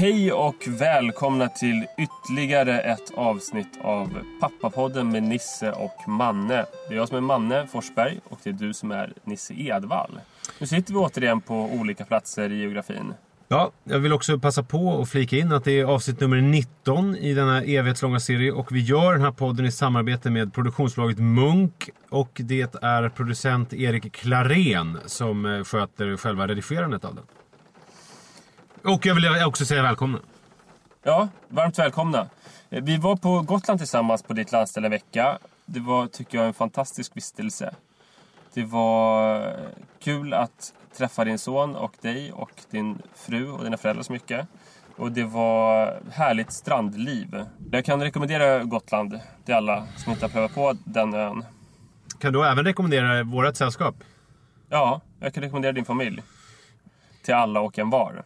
Hej och välkomna till ytterligare ett avsnitt av Pappapodden med Nisse och Manne. Det är jag som är Manne Forsberg och det är du som är Nisse Edvall. Nu sitter vi återigen på olika platser i geografin. Ja, jag vill också passa på att flika in att det är avsnitt nummer 19 i denna evighetslånga serie och vi gör den här podden i samarbete med produktionsbolaget Munk och det är producent Erik Klarén som eh, sköter själva redigerandet av den. Och jag vill också säga välkomna. Ja, varmt välkomna. Eh, Vi var på Gotland tillsammans på ditt landställe en vecka. Det var, tycker jag, en fantastisk vistelse. Det var eh, kul att träffa din son och dig och din fru och dina föräldrar så mycket. Och det var härligt strandliv. Jag kan rekommendera Gotland till alla som inte har prövat på den ön. Kan du även rekommendera vårt sällskap? Ja, jag kan rekommendera din familj. Till alla och en var.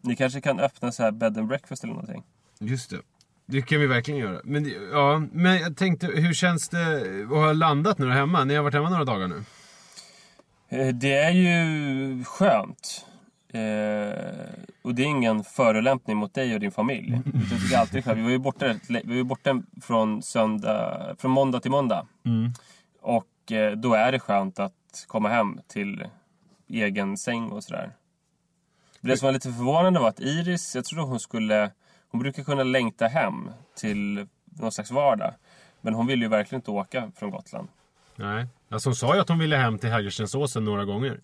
Ni kanske kan öppna så här bed and breakfast eller någonting. Just det. Det kan vi verkligen göra. Men, ja, men jag tänkte, hur känns det att ha landat nu hemma? Ni har varit hemma några dagar nu. Eh, Det är ju skönt. Eh, och det är ingen förolämpning mot dig och din familj. Jag tycker alltid skönt. Vi var ju borta, vi var ju borta från, söndag, från måndag till måndag. Och eh, då är det skönt att komma hem till egen säng och sådär. Det som var lite förvånande var att Iris, jag trodde hon skulle... Hon brukar kunna längta hem till någon slags vardag. Men hon vill ju verkligen inte åka från Gotland. Nej. Alltså hon sa ju att hon ville hem till Hägerstensåsen några gånger.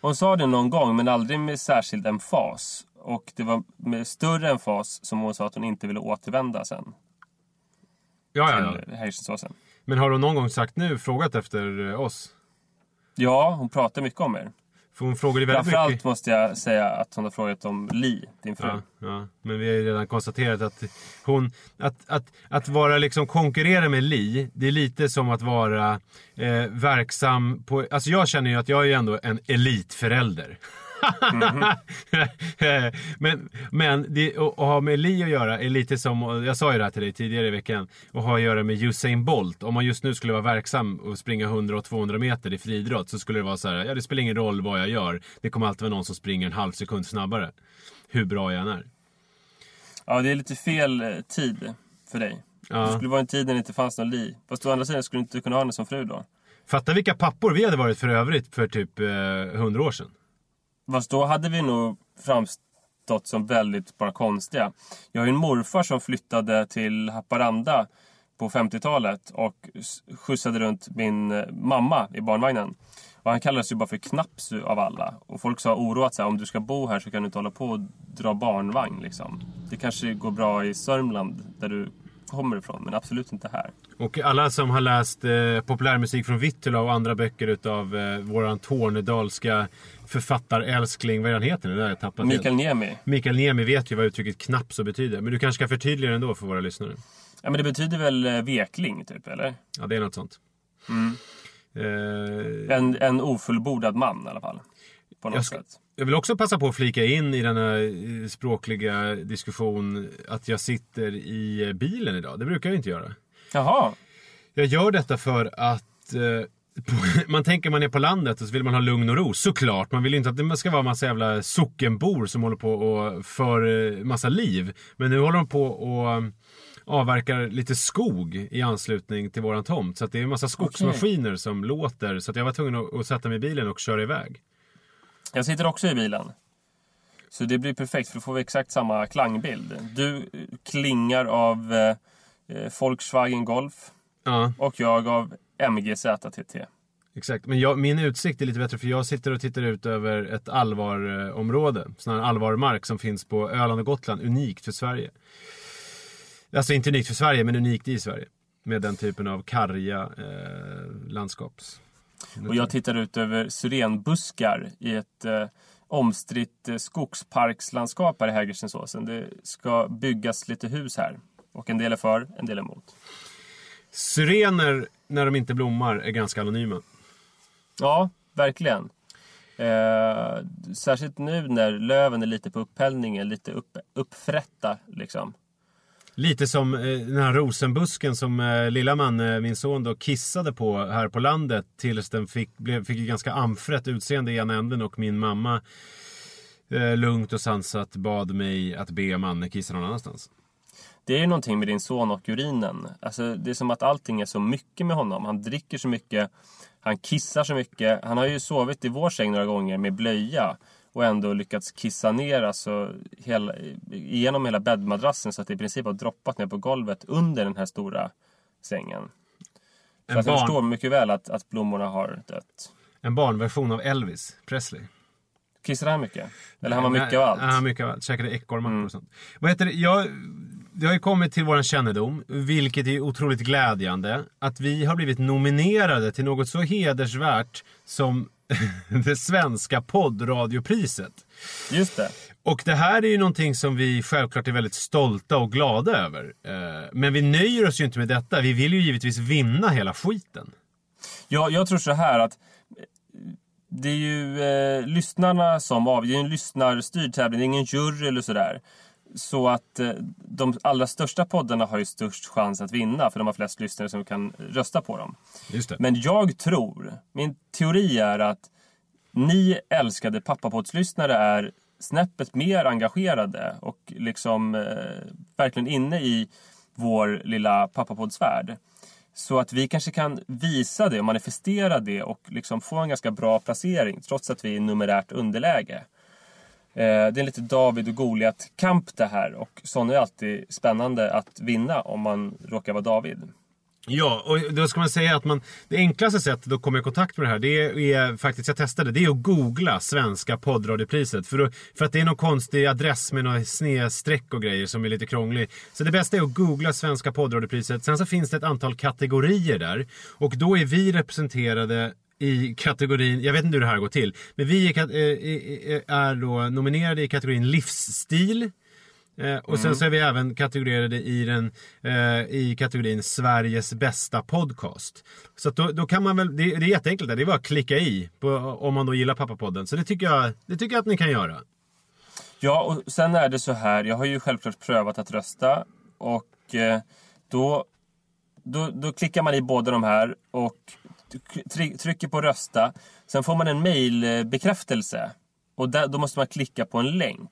Hon sa det någon gång, men aldrig med särskild emfas. Och det var med större emfas som hon sa att hon inte ville återvända sen Ja, ja, ja. Hägerstensåsen. Men har hon någon gång sagt nu, frågat efter eh, oss? Ja, hon pratar mycket om er. För hon frågade ju väldigt Framförallt mycket. måste jag säga att hon har frågat om Li, din fru. Ja, ja, men vi har ju redan konstaterat att hon... Att, att, att vara liksom konkurrera med Li, det är lite som att vara eh, verksam på... Alltså jag känner ju att jag är ändå en elitförälder. men men det, att ha med Li att göra är lite som, jag sa ju det här till dig tidigare i veckan, att ha att göra med Usain Bolt. Om man just nu skulle vara verksam och springa 100 och 200 meter i friidrott så skulle det vara så här, ja det spelar ingen roll vad jag gör. Det kommer alltid vara någon som springer en halv sekund snabbare. Hur bra jag än är. Ja, det är lite fel eh, tid för dig. Ja. Det skulle vara en tid när det inte fanns någon Li. Fast å andra sidan skulle du inte kunna ha henne som fru då. Fatta vilka pappor vi hade varit för övrigt för typ eh, 100 år sedan. Fast då hade vi nog framstått som väldigt bara konstiga. Jag har ju en morfar som flyttade till Haparanda på 50-talet och skjutsade runt min eh, mamma i barnvagnen. Och han kallades ju bara för Knapsu av alla. Och folk sa oroat så här, om du ska bo här så kan du inte hålla på och dra barnvagn liksom. Det kanske går bra i Sörmland där du kommer ifrån, men absolut inte här. Och alla som har läst eh, populärmusik från Vittula och andra böcker utav eh, våran tornedalska författarälskling, vad är han heter nu? Jag tappat. Mikael Niemi. Mikael Niemi vet ju vad uttrycket knapp så betyder. Men du kanske ska förtydliga det ändå för våra lyssnare. Ja men det betyder väl eh, vekling typ, eller? Ja, det är något sånt. Eh, En, en ofullbordad man i alla fall. På något ska- sätt. Jag vill också passa på att flika in i denna eh, språkliga diskussion att jag sitter i eh, bilen idag. Det brukar jag inte göra. Jaha. Jag gör detta för att eh, man tänker man är på landet och så vill man ha lugn och ro. Såklart, man vill inte att det ska vara massa jävla sockenbor som håller på och för massa liv. Men nu håller de på och avverkar lite skog i anslutning till våran tomt. Så det är en massa skogsmaskiner som låter. Så att jag var tvungen att, att sätta mig i bilen och köra iväg. Jag sitter också i bilen. Så det blir perfekt för då får vi exakt samma klangbild. Du eh, klingar av eh, eh, Volkswagen Golf Ja, och jag av MG ZTT. exakt. Men jag, min utsikt är lite bättre för jag sitter och tittar ut över ett allvarområde. Sån här allvarmark som finns på Öland och Gotland. Unikt för Sverige. Alltså inte unikt för Sverige, men unikt i Sverige. Med den typen av karga eh, landskaps... Och jag tittar ut över syrenbuskar i ett eh, omstritt eh, skogsparkslandskap här i Hägerstensåsen. Det ska byggas lite hus här. Och en del är för, en del är emot. Syrener, när de inte blommar, är ganska anonyma. Ja, verkligen. Eh, särskilt nu när löven är lite på upphällningen, lite upp, uppfrätta liksom. Lite som eh, den här rosenbusken som eh, lilla man, eh, min son, då kissade på här på landet tills den fick, blev, fick ett ganska amfrätt utseende i ena änden och min mamma eh, lugnt och sansat bad mig att be Manne kissa någon annanstans. Det är ju någonting med din son och urinen. Alltså, det är som att allting är så mycket med honom. Han dricker så mycket, han kissar så mycket. Han har ju sovit i vår säng några gånger med blöja och ändå lyckats kissa ner alltså hela, igenom hela bäddmadrassen så att det i princip har droppat ner på golvet under den här stora sängen. Så att jag barn- förstår mycket väl att, att blommorna har dött. En barnversion av Elvis Presley. Kissade han mycket? Eller han var mycket av allt? Ja, mycket av allt. Käkade ekorrmackor och sånt. Vad heter det? Jag, det har ju kommit till våran kännedom, vilket är otroligt glädjande, att vi har blivit nominerade till något så hedersvärt som det svenska poddradiopriset. Just det. Och det här är ju någonting som vi självklart är väldigt stolta och glada över. Eh, Men vi nöjer oss ju inte med detta. Vi vill ju givetvis vinna hela skiten. Ja, jag tror så här att eh, det är ju eh, lyssnarna som avgör. Det är en lyssnarstyrd tävling. Det är ingen jury eller sådär. Så att eh, de allra största poddarna har ju störst chans att vinna. För de har flest lyssnare som kan rösta på dem. Men jag tror, min teori är att ni älskade pappapoddslyssnare är snäppet mer engagerade och liksom eh, verkligen inne i vår lilla pappapoddsvärld. Så att vi kanske kan visa det och manifestera det och liksom få en ganska bra placering trots att vi är i numerärt underläge. Eh, det är lite David och Goliat-kamp det här och sånt är alltid spännande att vinna om man råkar vara David. Ja, och då ska man säga att man, det enklaste sättet att komma i kontakt med det här, det är faktiskt, jag testade, det är att googla svenska poddradiopriset. För, då, för att det är någon konstig adress med några snedstreck och grejer som är lite krånglig. Så det bästa är att googla svenska poddradiopriset. Sen så finns det ett antal kategorier där. Och då är vi representerade i kategorin, jag vet inte hur det här går till, men vi är, eh, är då nominerade i kategorin livsstil. Eh, och sen så är vi även kategorerade i, den, eh, i kategorin Sveriges bästa podcast. Så då, då kan man väl, det, det är jätteenkelt, där. det är bara att klicka i på, om man då gillar Pappapodden. Så det tycker, jag, det tycker jag att ni kan göra. Ja, och sen är det så här. Jag har ju självklart prövat att rösta. Och eh, då, då, då klickar man i båda de här och trycker på rösta. Sen får man en mailbekräftelse. Och där, då måste man klicka på en länk.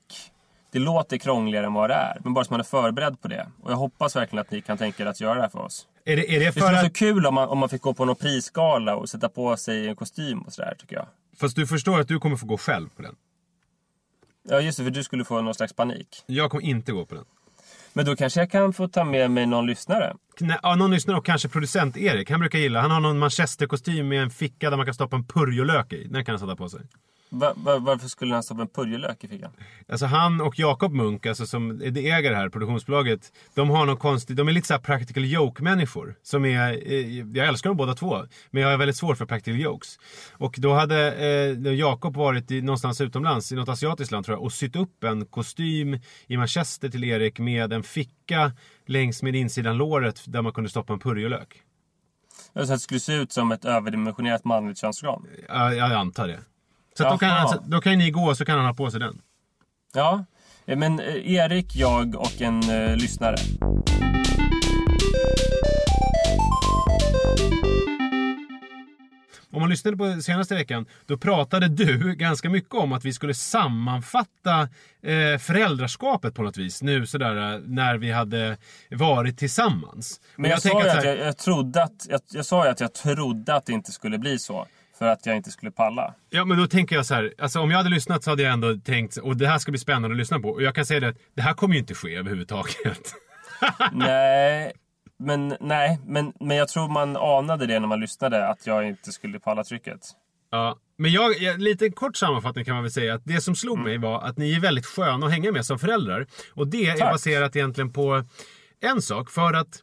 Det låter krångligare än vad det är. Men bara så man är förberedd på det. Och jag hoppas verkligen att ni kan tänka er att göra det här för oss. Är det, är det Det för skulle vara så kul om man, om man fick gå på någon prisgala och sätta på sig en kostym och sådär tycker jag. fast du förstår att du kommer få gå själv på den. Ja just det, för du skulle få någon slags panik. Jag kommer inte gå på den. Men då kanske jag kan få ta med mig någon lyssnare. Nej, ja, någon lyssnare och kanske producent Erik. Han brukar gilla. Han har någon manchesterkostym med en ficka där man kan stoppa en purjolök i. Den kan han sätta på sig. Va, va, varför skulle han stoppa en purjolök i fickan? Alltså han och Jakob Munk, alltså som äger det här produktionsbolaget. De har någon konstig, de är lite så här practical joke-människor. Som är, eh, jag älskar dem båda två. Men jag är väldigt svår för practical jokes. Och då hade eh, Jakob varit i, någonstans utomlands, i något asiatiskt land tror jag. Och sytt upp en kostym i Manchester till Erik med en ficka längs med insidan låret där man kunde stoppa en purjolök. Så att det skulle se ut som ett överdimensionerat manligt könsorgan. Ja, jag antar det. Så att då, kan han, då kan ni gå och så kan han ha på sig den. Ja, eh, men eh, Erik, jag och en eh, lyssnare. Om man lyssnade på senaste veckan, då pratade du ganska mycket om att vi skulle sammanfatta eh, föräldraskapet på något vis. Nu sådär eh, när vi hade varit tillsammans. Men jag, tänker sa att här- jag, jag trodde att, jag, jag sa ju att jag trodde att det inte skulle bli så. För att jag inte skulle palla. Ja, men då tänker jag så här. Alltså om jag hade lyssnat så hade jag ändå tänkt, och det här ska bli spännande att lyssna på. Och jag kan säga det, att det här kommer ju inte ske överhuvudtaget. nej, men, nej men, men jag tror man anade det när man lyssnade. Att jag inte skulle palla trycket. Ja, men jag, jag, lite kort sammanfattning kan man väl säga att det som slog Mm. mig var att ni är väldigt sköna att hänga med som föräldrar. Och det är Tack. baserat egentligen på en sak. För att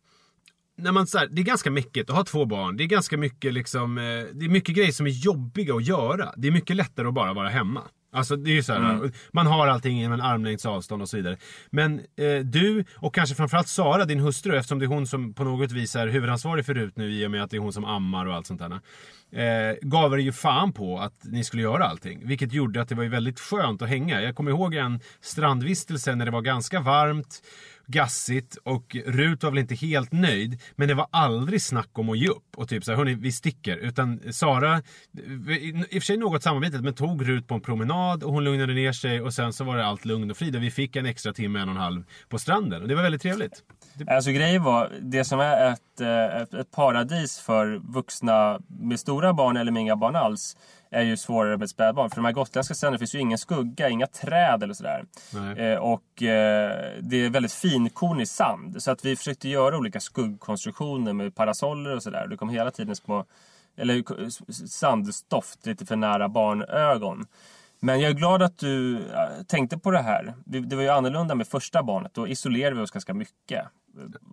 när man, så här, det är ganska mycket att ha två barn. Det är ganska mycket liksom, eh, det är mycket grejer som är jobbiga att göra. Det är mycket lättare att bara vara hemma. Alltså det är ju så här, Mm. man har allting inom en armlängds avstånd och så vidare. Men eh, du och kanske framförallt Sara, din hustru, eftersom det är hon som på något vis är huvudansvarig för RUT nu i och med att det är hon som ammar och allt sånt där. Eh, gav er ju fan på att ni skulle göra allting. Vilket gjorde att det var ju väldigt skönt att hänga. Jag kommer ihåg en strandvistelse när det var ganska varmt, gassigt och Rut var väl inte helt nöjd. Men det var aldrig snack om att ge upp och typ så här, hörni, vi sticker. Utan Sara, i och för sig något samarbetet, men tog Rut på en promenad och hon lugnade ner sig och sen så var det allt lugn och frid. Och vi fick en extra timme, en och en halv på stranden. Och det var väldigt trevligt. Alltså grejen var, det som är ett, eh, ett, ett paradis för vuxna med stora barn eller med inga barn alls är ju svårare med spädbarn. För de här gotländska stränderna finns ju ingen skugga, inga träd eller sådär. Eh, och eh, det är väldigt finkornig sand. Så att vi försökte göra olika skuggkonstruktioner med parasoller och sådär. Det kom hela tiden små, eller sandstoft lite för nära barnögon. Men jag är glad att du eh, tänkte på det här. Det, det var ju annorlunda med första barnet. Då isolerade vi oss ganska mycket.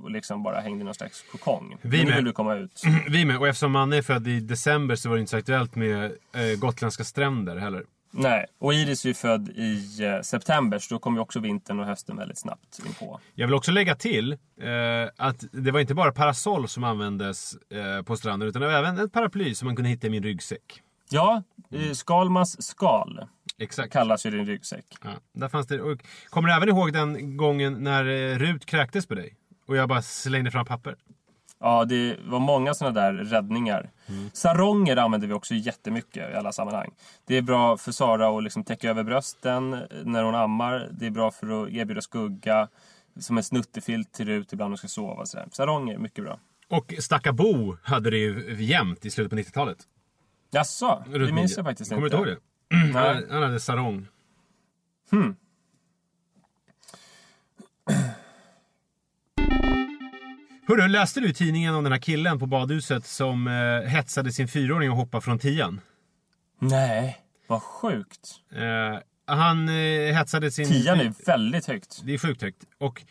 Liksom bara hängde i någon slags kokong. Vi med. du komma ut. Vi med. Och eftersom Manne är född i december så var det inte så aktuellt med eh, gotländska stränder heller. Nej, och Iris är ju född i eh, september. Så då kommer ju också vintern och hösten väldigt snabbt in på. Jag vill också lägga till eh, att det var inte bara parasoll som användes eh, på stranden utan det var även ett paraply som man kunde hitta i min ryggsäck. Ja, eh, Skalmans skal Exakt. kallas ju din ryggsäck. Ja, där fanns det. Och kommer du även ihåg den gången när eh, Rut kräktes på dig? Och jag bara slängde fram papper. Ja, det var många sådana där räddningar. Saronger använder vi också jättemycket i alla sammanhang. Det är bra för Sara att liksom täcka över brösten när hon ammar. Det är bra för att erbjuda skugga. Som en snuttefilt till Rut ibland hon ska sova. Sådär. Saronger, mycket bra. Och Stacka Bo hade det ju jämt i slutet på 90-talet. Jaså? Det minns jag faktiskt Kommer inte. du inte ihåg det? Nej. Han, hade sarong. Hörru, läste du tidningen om den här killen på badhuset som eh, hetsade sin fyraåring att hoppa från tian? Nej, vad sjukt. Eh, han eh, hetsade sin... Tian är väldigt högt. Det är sjukt högt. Och,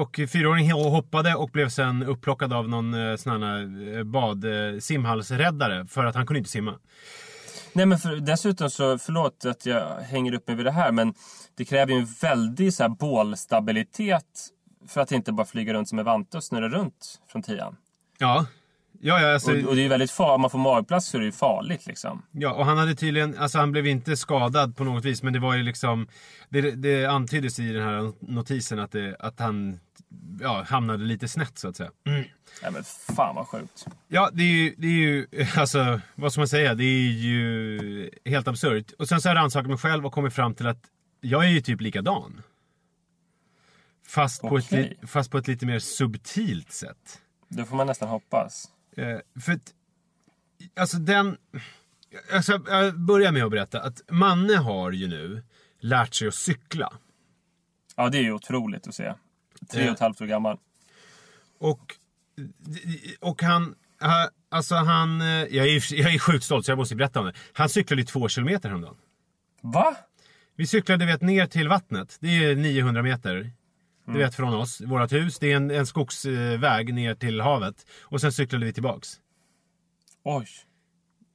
och fyraåringen hoppade och blev sen upplockad av någon eh, sån här eh, bad, eh, simhallsräddare för att han kunde inte simma. Nej men för, dessutom så, förlåt att jag hänger upp mig vid det här men det kräver ju en väldig så här bålstabilitet för att inte bara flyga runt som en vante och snurra runt från tian. Ja. Ja, ja, alltså, Och, och det är ju väldigt farligt, om man får magplats så är det ju farligt liksom. ja, och han hade tydligen, alltså han blev inte skadad på något vis, men det var ju liksom, det, det antyddes i den här notisen att, det, att han ja, hamnade lite snett så att säga. Nej men fan vad sjukt. Ja, det är ju, det är ju alltså, vad ska man säga, det är ju helt absurt. Och sen så har jag rannsakat mig själv och kommit fram till att jag är ju typ likadan. Fast, på ett, fast på ett lite mer subtilt sätt. Det får man nästan hoppas. Eh, för att, alltså den... Alltså, jag börjar med att berätta att Manne har ju nu lärt sig att cykla. Ja det är ju otroligt att se. Tre och ett halvt år gammal. Och, och han... ha- Alltså han... eh, Jag är, jag är sjukt stolt så jag måste berätta om det. Han cyklade ju två kilometer häromdagen. Va? Vi cyklade vet, ner till vattnet. Det är 900 meter. Du vet från oss, vårt hus. Det är en, en skogsväg ner till havet. Och sen cyklade vi tillbaks. Oj.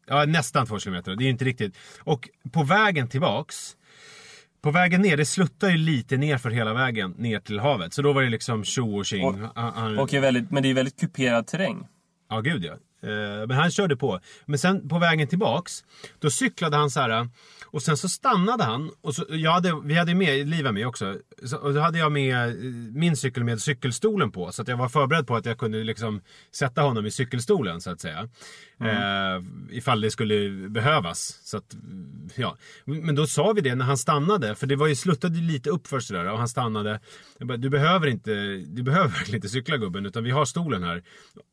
Ja, nästan två kilometer. Det är inte riktigt. Och på vägen tillbaks. På vägen ner, det sluttar ju lite ner för hela vägen ner till havet. Så då var det liksom tjo och tjing. Och- Och väldigt, men det är väldigt kuperad terräng. Ja, gud ja. Eh, Men han körde på. Men sen på vägen tillbaks, då cyklade han så här. Och sen så stannade han. Och så, jag hade, vi hade med, Liva med också. Så, och då hade jag med eh, min cykel med cykelstolen på. Så att jag var förberedd på att jag kunde liksom sätta honom i cykelstolen så att säga. Eh, ifall det skulle behövas. Så att, ja. Men då sa vi det när han stannade. För det var ju, sluttade lite uppför sådär. Och han stannade. Bara, du behöver inte, du behöver verkligen inte cykla gubben. Utan vi har stolen här.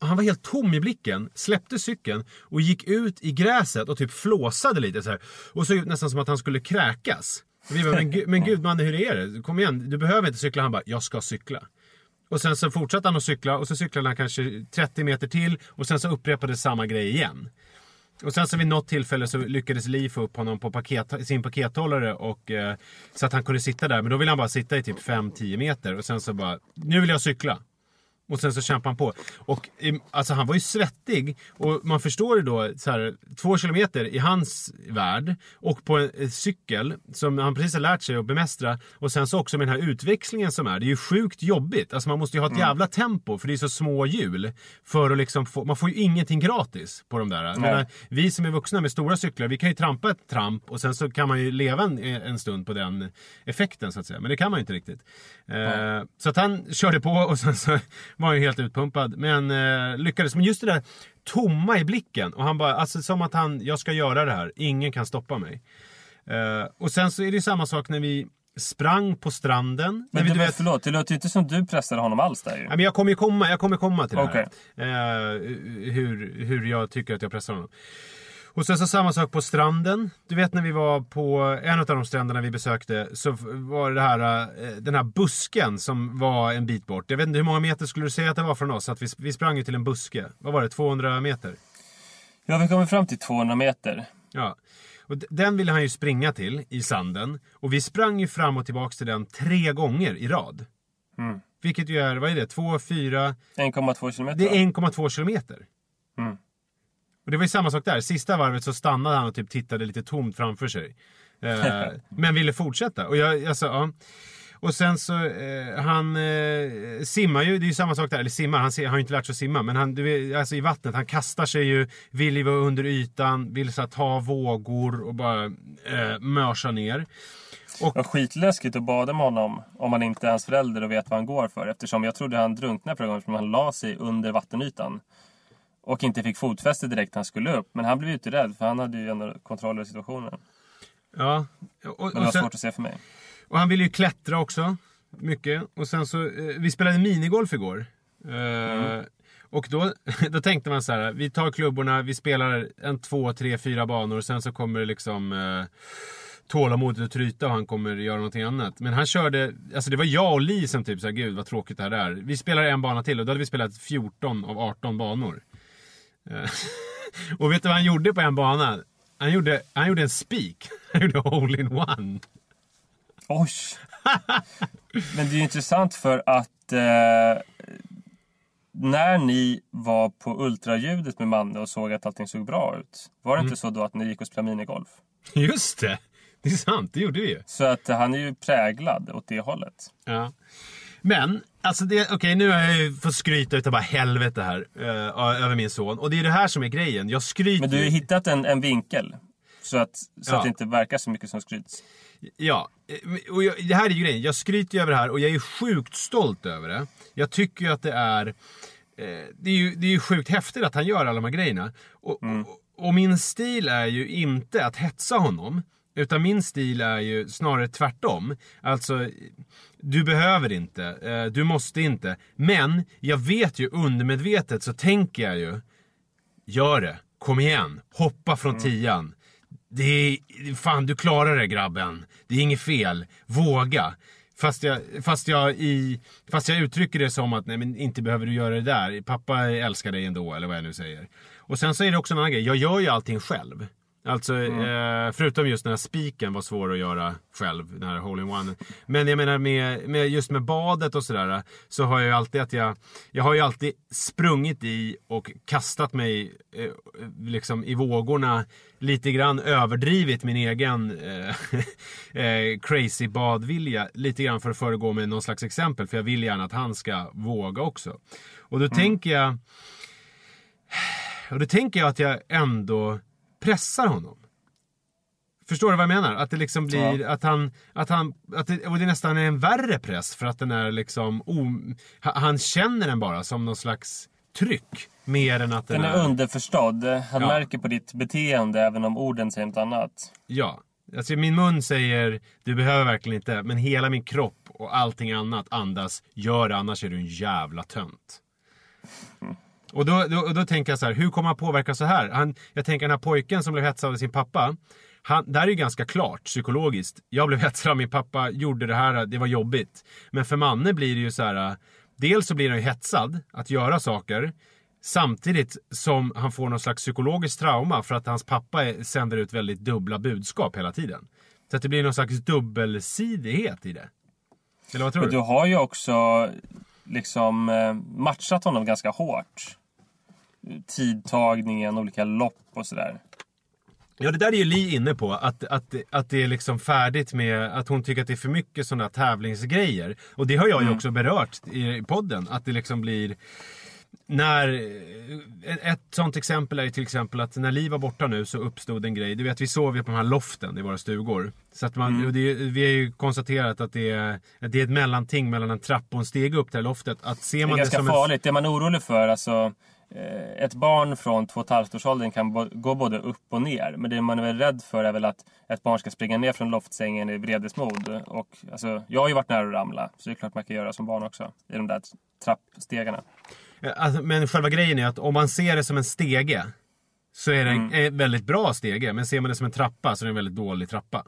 Han var helt tom i blicken. Släppte cykeln. Och gick ut i gräset och typ flåsade lite så här. Och såg ut nästan som att han skulle kräkas. Och vi bara, men, gud, men gud man, hur är det? Kom igen, du behöver inte cykla. Han bara, jag ska cykla. Och sen så fortsatte han att cykla och så cyklade han kanske 30 meter till och sen så upprepade samma grej igen. Och sen så vid något tillfälle så lyckades Li få upp honom på paket, sin pakethållare och eh, så att han kunde sitta där. Men då ville han bara sitta i typ 5-10 meter och sen så bara, nu vill jag cykla. Och sen så kämpade han på. Och eh, alltså han var ju svettig. Och man förstår ju då, så här, två kilometer i hans värld. Och på en, en cykel som han precis har lärt sig att bemästra. Och sen så också med den här utväxlingen som är. Det är ju sjukt jobbigt. Alltså man måste ju ha ett jävla tempo för det är så små hjul. För att liksom få, man får ju ingenting gratis på de där. Menar, vi som är vuxna med stora cyklar, vi kan ju trampa ett tramp och sen så kan man ju leva en, en stund på den effekten så att säga. Men det kan man ju inte riktigt. Eh, så att han körde på och sen så var han ju helt utpumpad. Men eh, lyckades. Men just det där tomma i blicken. Och han bara, alltså som att han, jag ska göra det här. Ingen kan stoppa mig. Eh, och sen så är det ju samma sak när vi sprang på stranden. Men vi, du, vet... förlåt, det låter ju inte som du pressade honom alls där ju. Ja, men jag kommer ju komma, jag kommer komma till det Okej. här. Eh, hur, hur jag tycker att jag pressar honom. Och sen så samma sak på stranden. Du vet när vi var på en av de stränderna vi besökte så var det här, eh, den här busken som var en bit bort. Jag vet inte hur många meter skulle du säga att det var från oss? Att vi, vi sprang ju till en buske. Vad var det? 200 meter? Ja, vi kommer fram till 200 meter. Ja. Och den ville han ju springa till i sanden. Och vi sprang ju fram och tillbaka till den tre gånger i rad. Vilket ju är, vad är det? 2, 4... 1,2 kilometer. Det är 1,2 kilometer. Mm. Och det var ju samma sak där. Sista varvet så stannade han och typ tittade lite tomt framför sig. Eh, men ville fortsätta. Och jag, alltså, ja. Och sen så, eh, han eh, simmar ju, det är ju samma sak där. Eller simmar, han han har ju inte lärt sig att simma. Men han, du vet, alltså i vattnet, han kastar sig ju, vill ju vara under ytan, vill så här, ta vågor och bara eh, mörsa ner. Det var skitläskigt att bada med honom om man inte är hans förälder och vet vad han går för. Eftersom jag trodde han drunknade förra gången för han la sig under vattenytan. Och inte fick fotfäste direkt när han skulle upp. Men han blev ju inte rädd för han hade ju ändå kontroll över situationen. Ja. Och, Men det och var sen, svårt att se för mig. Och han ville ju klättra också. Mycket. Och sen så, eh, vi spelade minigolf igår. Eh, Och då, då tänkte man så här, vi tar klubborna, vi spelar en, två, tre, fyra banor. Och sen så kommer det liksom eh, tålamodet att tryta och han kommer göra någonting annat. Men han körde, alltså det var jag och Li som typ såhär, gud vad tråkigt det här är. Vi spelar en bana till och då hade vi spelat 14 av 18 banor. Eh, och vet du vad han gjorde på en bana? Han gjorde, han gjorde en spik. Han gjorde hole in one. Oj! Men det är ju intressant för att eh, när ni var på ultraljudet med Manne och såg att allting såg bra ut. Var det Mm. inte så då att ni gick och spelade minigolf? Just det! Det är sant, det gjorde vi ju. Så att han är ju präglad åt det hållet. Ja. Men, alltså det, okej nu har jag ju fått skryta utav bara helvete här. eh, över min son. Och det är det här som är grejen. Jag skryter Men du har ju hittat en, en vinkel. Så, att, så Ja. att det inte verkar så mycket som skryts. Ja, eh, och jag, det här är ju grejen. Jag skryter ju över det här och jag är sjukt stolt över det. Jag tycker ju att det är... Eh, det, är ju, det är ju sjukt häftigt att han gör alla de här grejerna. Och, och, och min stil är ju inte att hetsa honom. Utan min stil är ju snarare tvärtom. Alltså, du behöver inte, eh, du måste inte. Men jag vet ju undermedvetet så tänker jag ju Gör det. Kom igen. Hoppa från tian. Det är, fan du klarar det grabben. Det är inget fel. Våga. Fast jag, fast, jag i, fast jag uttrycker det som att nej men inte behöver du göra det där. Pappa älskar dig ändå, eller vad jag nu säger. Och sen så är det också en annan grej. Jag gör ju allting själv. Alltså, eh, förutom just den här spiken var svår att göra själv, den här hole-in-one. Men jag menar med, med, just med badet och sådär, så har jag ju alltid att jag, jag har ju alltid sprungit i och kastat mig eh, liksom i vågorna, lite grann överdrivit min egen eh, eh, crazy badvilja, lite grann för att föregå med någon slags exempel, för jag vill gärna att han ska våga också. Och då tänker jag, och då tänker jag att jag ändå pressar honom. Förstår du vad jag menar? Att det liksom blir att han, att han, att det, och det nästan är en värre press för att den är liksom, o, ha- han känner den bara som någon slags tryck. Mer än att den, Den är underförstådd. Han Ja. märker på ditt beteende även om orden säger något annat. Ja. Alltså min mun säger, du behöver verkligen inte, men hela min kropp och allting annat andas, gör det annars är du en jävla tönt. Och då, då, då tänker jag så här, hur kommer han påverka så här? Han, jag tänker den här pojken som blev hetsad av sin pappa. Han, där är ju ganska klart psykologiskt. Jag blev hetsad av min pappa, gjorde det här, det var jobbigt. Men för Manne blir det ju så här, dels så blir han ju hetsad att göra saker. Samtidigt som han får någon slags psykologiskt trauma för att hans pappa är- sänder ut väldigt dubbla budskap hela tiden. Så att det blir någon slags dubbelsidighet i det. Eller vad tror Men du? du har ju också liksom eh, matchat honom ganska hårt. Tidtagningen, olika lopp och sådär. Ja, det där är ju Li inne på. Att, att, att det är liksom färdigt med att hon tycker att det är för mycket sådana tävlingsgrejer. Och det har jag ju också berört i podden. Att det liksom blir... När, ett sånt exempel är ju till exempel att när Li var borta nu så uppstod en grej. Du vet, vi sov ju på de här loften i våra stugor. Så att man, och det, vi har ju konstaterat att det är, att det är ett mellanting mellan en trappa och en steg upp till det loftet. Att ser Det är man ganska som farligt. Det är man orolig för, alltså. Eh, Ett barn från två och ett halvt års åldern kan gå både upp och ner. Men det man är väl rädd för är väl att ett barn ska springa ner från loftsängen i vredesmod. Och, alltså, jag har ju varit nära att ramla. Så det är klart man kan göra som barn också. I de där trappstegarna. en... Alltså, men själva grejen är att om man ser det som en stege. Så är det en, en väldigt bra stege. Men ser man det som en trappa så är det en väldigt dålig trappa.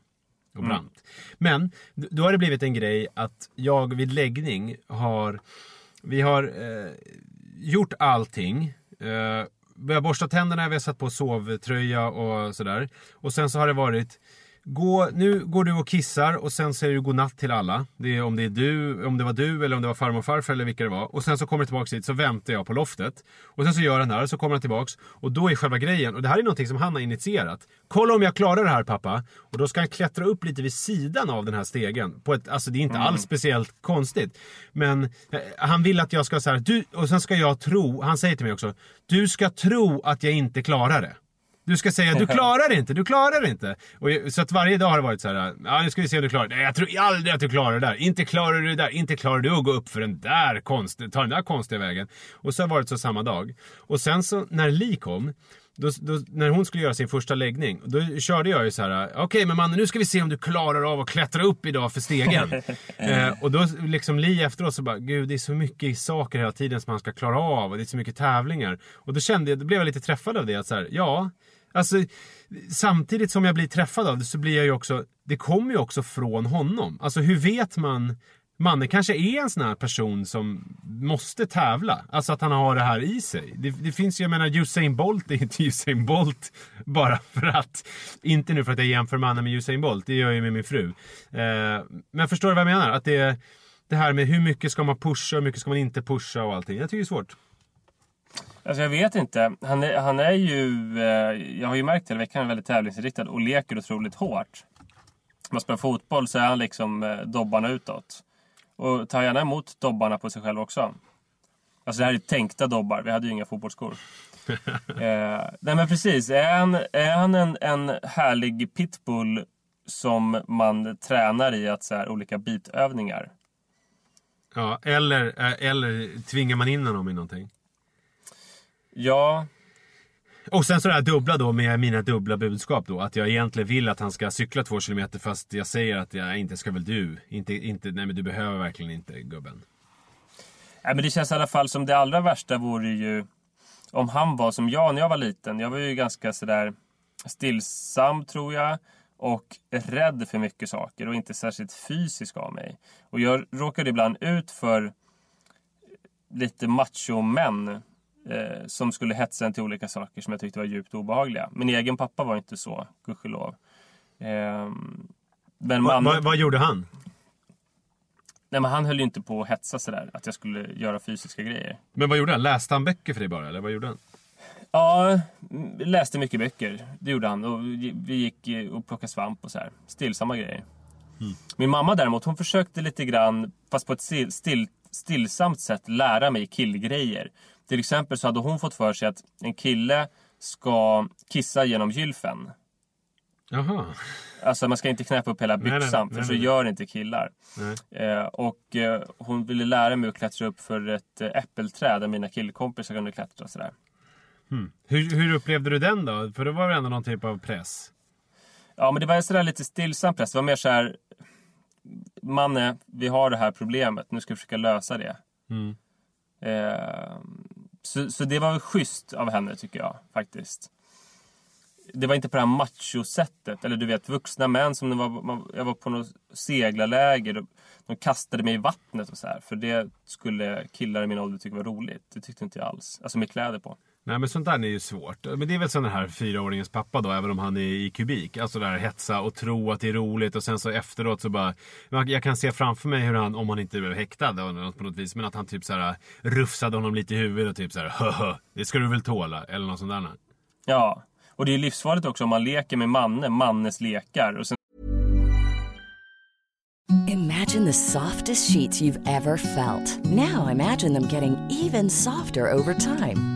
Och brant. Men d- då har det blivit en grej att jag vid läggning har... Vi har eh, gjort allting. Eh, vi har borstat tänderna, vi har satt på sovtröja och sådär. Och sen så har det varit... Gå, nu går du och kissar och sen säger du godnatt till alla. Det är om det är du, om det var du eller om det var farmor och farfar eller vilka det var. Och sen så kommer du tillbaka hit så väntar jag på loftet. Och sen så gör han det här så kommer han tillbaks. Och då är själva grejen, och det här är någonting som han har initierat. Kolla om jag klarar det här pappa. Och då ska han klättra upp lite vid sidan av den här stegen. På ett, alltså det är inte alls speciellt konstigt. Men eh, han vill att jag ska så här, du, och sen ska jag tro, han säger till mig också. Du ska tro att jag inte klarar det. Du ska säga du klarar det inte, du klarar det inte. Och, så att varje dag har det varit så här, ja nu ska vi se om du klarar det. Nej jag tror aldrig att du klarar det där. Inte klarar du det där, inte klarar du att gå upp för den där konstiga, ta den där konstiga vägen. Och så har det varit så samma dag. Och sen så när Li kom, då, då, när hon skulle göra sin första läggning, då körde jag ju så här, okej men mannen nu ska vi se om du klarar av att klättra upp idag för stegen. eh, och då liksom Li efteråt så bara, gud det är så mycket saker hela tiden som han ska klara av och det är så mycket tävlingar. Och då kände jag, då blev jag lite träffad av det, att så här, ja, Alltså, samtidigt som jag blir träffad av det så blir jag ju också, det kommer ju också från honom. Alltså hur vet man Manne kanske är en sån här person som måste tävla. Alltså att han har det här i sig. Det, det finns ju, jag menar Usain Bolt är inte Usain Bolt bara för att... Inte nu för att jag jämför Manne med Usain Bolt, det gör jag ju med min fru. Eh, men förstår du vad jag menar? Att det, det här med hur mycket ska man pusha och hur mycket ska man inte pusha och allting. Jag tycker det är svårt. Alltså jag vet inte. Han är, han är ju... Eh, jag har ju märkt hela veckan, han är väldigt tävlingsinriktad och leker otroligt hårt. Om man spelar fotboll så är han liksom eh, dobbarna utåt. Och tar gärna emot dobbarna på sig själv också. Alltså det här är tänkta dobbar, vi hade ju inga fotbollsskor. eh, nej men precis, är han, är han en, en härlig pitbull som man tränar i att så här, olika bitövningar? Ja, eller, eh, eller tvingar man in honom i någonting? Ja, Och sen så det här dubbla då med mina dubbla budskap då. Att jag egentligen vill att han ska cykla två kilometer fast jag säger att jag inte ska väl du. Inte, inte, nej men du behöver verkligen inte gubben. Nej, men det känns i alla fall som det allra värsta vore ju om han var som jag när jag var liten. Jag var ju ganska sådär stillsam tror jag. Och rädd för mycket saker och inte särskilt fysisk av mig. Och jag råkade ibland ut för lite macho-män eh, som skulle hetsa en till olika saker som jag tyckte var djupt obehagliga. Min egen pappa var inte så, gudskelov. Eh, men Va, man, va, vad gjorde han? nej, men han höll ju inte på att hetsa sådär, att jag skulle göra fysiska grejer. Men vad gjorde han? Läste han böcker för dig bara eller vad gjorde han? Ja, mm, läste mycket böcker. Det gjorde han. Och vi gick eh, och plockade svamp och så här. Stillsamma grejer. Min mamma däremot, hon försökte lite grann, fast på ett still, still, stillsamt sätt, lära mig killgrejer. Till exempel så hade hon fått för sig att en kille ska kissa genom gylfen. Jaha. Alltså man ska inte knäppa upp hela Nej, nej, byxan, nej, för så nej. gör inte killar. Nej. Eh, och eh, hon ville lära mig att klättra upp för ett eh, äppelträd där mina killkompisar kunde klättra och sådär. Hur, hur upplevde du den då? För det var väl ändå någon typ av press? Ja, men det var sådär lite stillsam press. Det var mer så här... Manne, vi har det här problemet. Nu ska vi försöka lösa det. Mm. Eh, så, så det var väl schysst av henne, tycker jag. Faktiskt. Det var inte på det här macho-sättet. Eller du vet, vuxna män som det var, man, jag var på något seglarläger. och De kastade mig i vattnet och så här. För det skulle killar i min ålder tycka var roligt. Det tyckte inte jag alls. Alltså med kläder på. Nej men sånt där är ju svårt. Men det är väl sån här fyraåringens pappa då, även om han är i kubik. Alltså det här hetsa och tro att det är roligt och sen så efteråt så bara... Jag kan se framför mig hur han, om han inte blev häktad på något vis, men att han typ så här rufsade honom lite i huvudet och typ så här det ska du väl tåla, eller något sånt där. Ja. Och det är livsfarligt också om man leker med Manne, Mannes lekar. Och sen Imagine the softest sheets you've ever felt. Now imagine them getting even softer over time.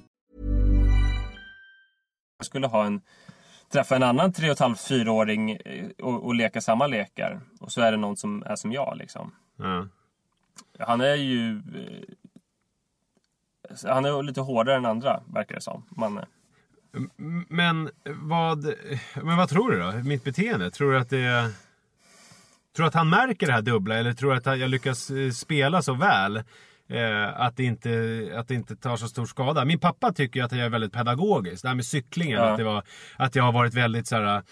Jag skulle ha en, träffa en annan 3,5-4-åring eh, och, och leka samma lekar. Och så är det någon som är som jag liksom. Ja. Han är ju... eh, Han är lite hårdare än andra, verkar det som. Manne. M- Men vad, men vad tror du då? Mitt beteende? Tror du att det... Tror du att han märker det här dubbla eller tror du att jag lyckas eh, spela så väl eh, att, det inte, att det inte tar så stor skada? Min pappa tycker ju att jag är väldigt pedagogisk. Det här med cyklingen. Ja. Att, det var, att jag har varit väldigt så här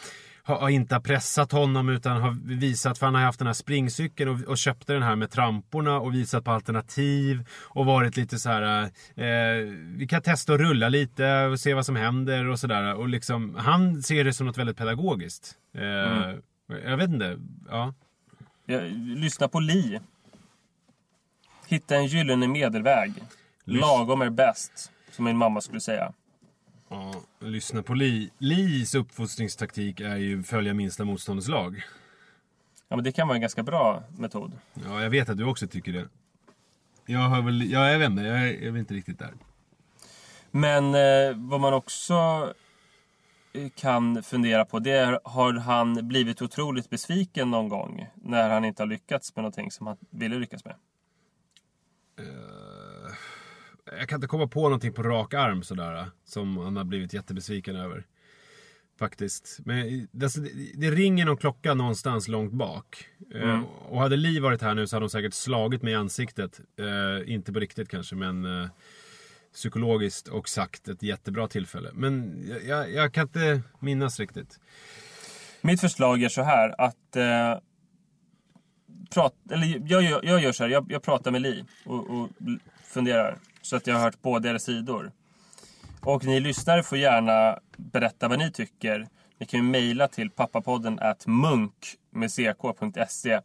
har har inte pressat honom utan har visat, för han har haft den här springcykeln och, och köpte den här med tramporna och visat på alternativ och varit lite så här. Eh, vi kan testa att rulla lite och se vad som händer och sådär. Och liksom, han ser det som något väldigt pedagogiskt. Eh, Jag vet inte. Ja. Jag, lyssna på Li. Hitta en gyllene medelväg. Lagom är bäst, som min mamma skulle säga. ja. Lyssna på Li. Lis uppfostringstaktik är ju följa minsta motståndets lag. Ja, men det kan vara en ganska bra metod. Ja, jag vet att du också tycker det. Jag har väl, ja, jag vet inte, jag är, jag är inte riktigt där. Men eh, vad man också eh, kan fundera på det är, har han blivit otroligt besviken någon gång när han inte har lyckats med någonting som han ville lyckas med? Eh, jag kan inte komma på någonting på rak arm sådär. Som han har blivit jättebesviken över. Faktiskt. Men det, alltså, det, det ringer någon klocka någonstans långt bak. Eh, och hade Li varit här nu så hade hon säkert slagit mig i ansiktet. Eh, inte på riktigt kanske men eh, psykologiskt och sagt ett jättebra tillfälle. Men jag, jag, jag kan inte minnas riktigt. Mitt förslag är så här att... Prat, eller jag, gör- jag gör så här, jag, jag pratar med Li och, och funderar. Så att jag har hört båda era sidor. Och ni lyssnare får gärna berätta vad ni tycker. Ni kan ju mejla till pappapodden at munk med ck.se.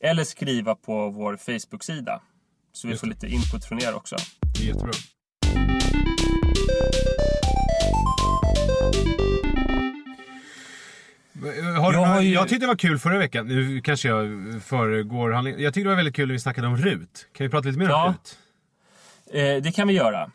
Eller skriva på vår Facebook-sida. Så vi får lite input från er också. Det är jättebra. Har du, Jag har ju- Jag tyckte det var kul förra veckan. Nu kanske jag föregår. Jag tyckte det var väldigt kul när vi snackade om RUT. Kan vi prata lite mer Ja. om RUT? Eh, det kan vi göra.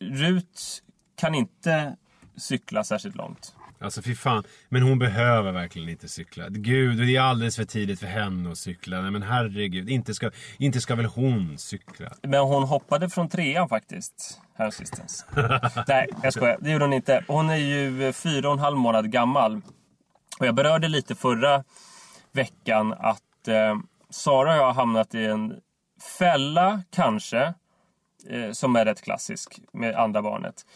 Rut kan inte cykla särskilt långt. Alltså fy fan. Men hon behöver verkligen inte cykla. Gud, det är alldeles för tidigt för henne att cykla. Nej men herregud. Inte ska, inte ska väl hon cykla? Men hon hoppade från trean faktiskt. Häromsistens. Nej, jag skojar. Det gjorde hon inte. Hon är ju fyra och en halv månad gammal. Och jag berörde lite förra veckan att eh, Sara och jag har hamnat i en fälla, kanske, eh, som är rätt klassisk med andra barnet.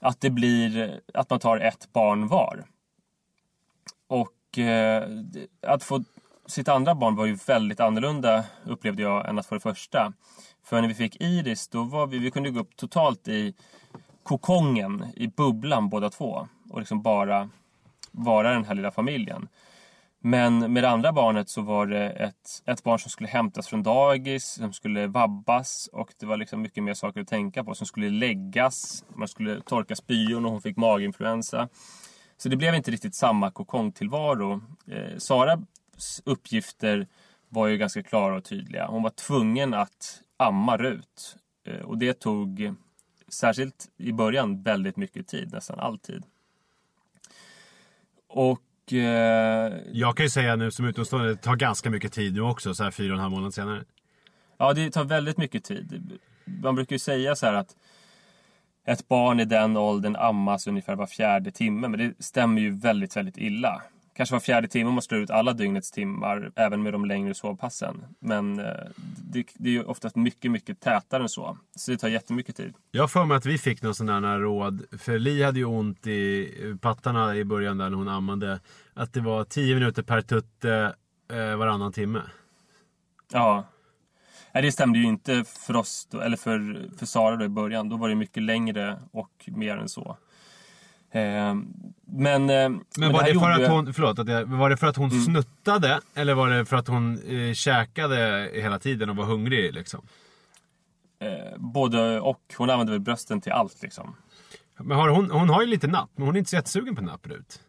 Att det blir att man tar ett barn var. Och eh, att få sitt andra barn var ju väldigt annorlunda upplevde jag än att få det första. För när vi fick Iris då var vi, vi kunde gå upp totalt i kokongen, i bubblan båda två. Och liksom bara vara den här lilla familjen. Men med det andra barnet så var det ett, ett barn som skulle hämtas från dagis, som skulle vabbas och det var liksom mycket mer saker att tänka på. Som skulle läggas, man skulle torka spyor och hon fick maginfluensa. Så det blev inte riktigt samma kokongtillvaro. Eh, Saras uppgifter var ju ganska klara och tydliga. Hon var tvungen att amma Rut. Eh, och det tog, särskilt i början, väldigt mycket tid. Nästan alltid. Och... Eh, Jag kan ju säga nu som utomstående, det tar ganska mycket tid nu också. Så här fyra och en halv månad senare. Ja, det tar väldigt mycket tid. Man brukar ju säga så här att ett barn i den åldern ammas ungefär var fjärde timme. Men det stämmer ju väldigt, väldigt illa. Kanske var fjärde timme man slår ut alla dygnets timmar, även med de längre sovpassen. Men eh, det, det är ju oftast mycket, mycket tätare än så. Så det tar jättemycket tid. Jag har för mig att vi fick någon sån där råd. För Li hade ju ont i pattarna i början där när hon ammade. Att det var 10 minuter per tutte eh, varannan timme. Ja. Nej, det stämde ju inte för oss, då, eller för, för Sara då i början. Då var det mycket längre och mer än så. Eh, men, eh, men, Men var här det, för att hon, förlåt, att jag, var det för att hon snuttade? Eller var det för att hon eh, käkade hela tiden och var hungrig liksom? Eh, både och. Hon använder väl brösten till allt liksom. Men har hon, hon har ju lite napp, men hon är inte så jättesugen på napp Rut.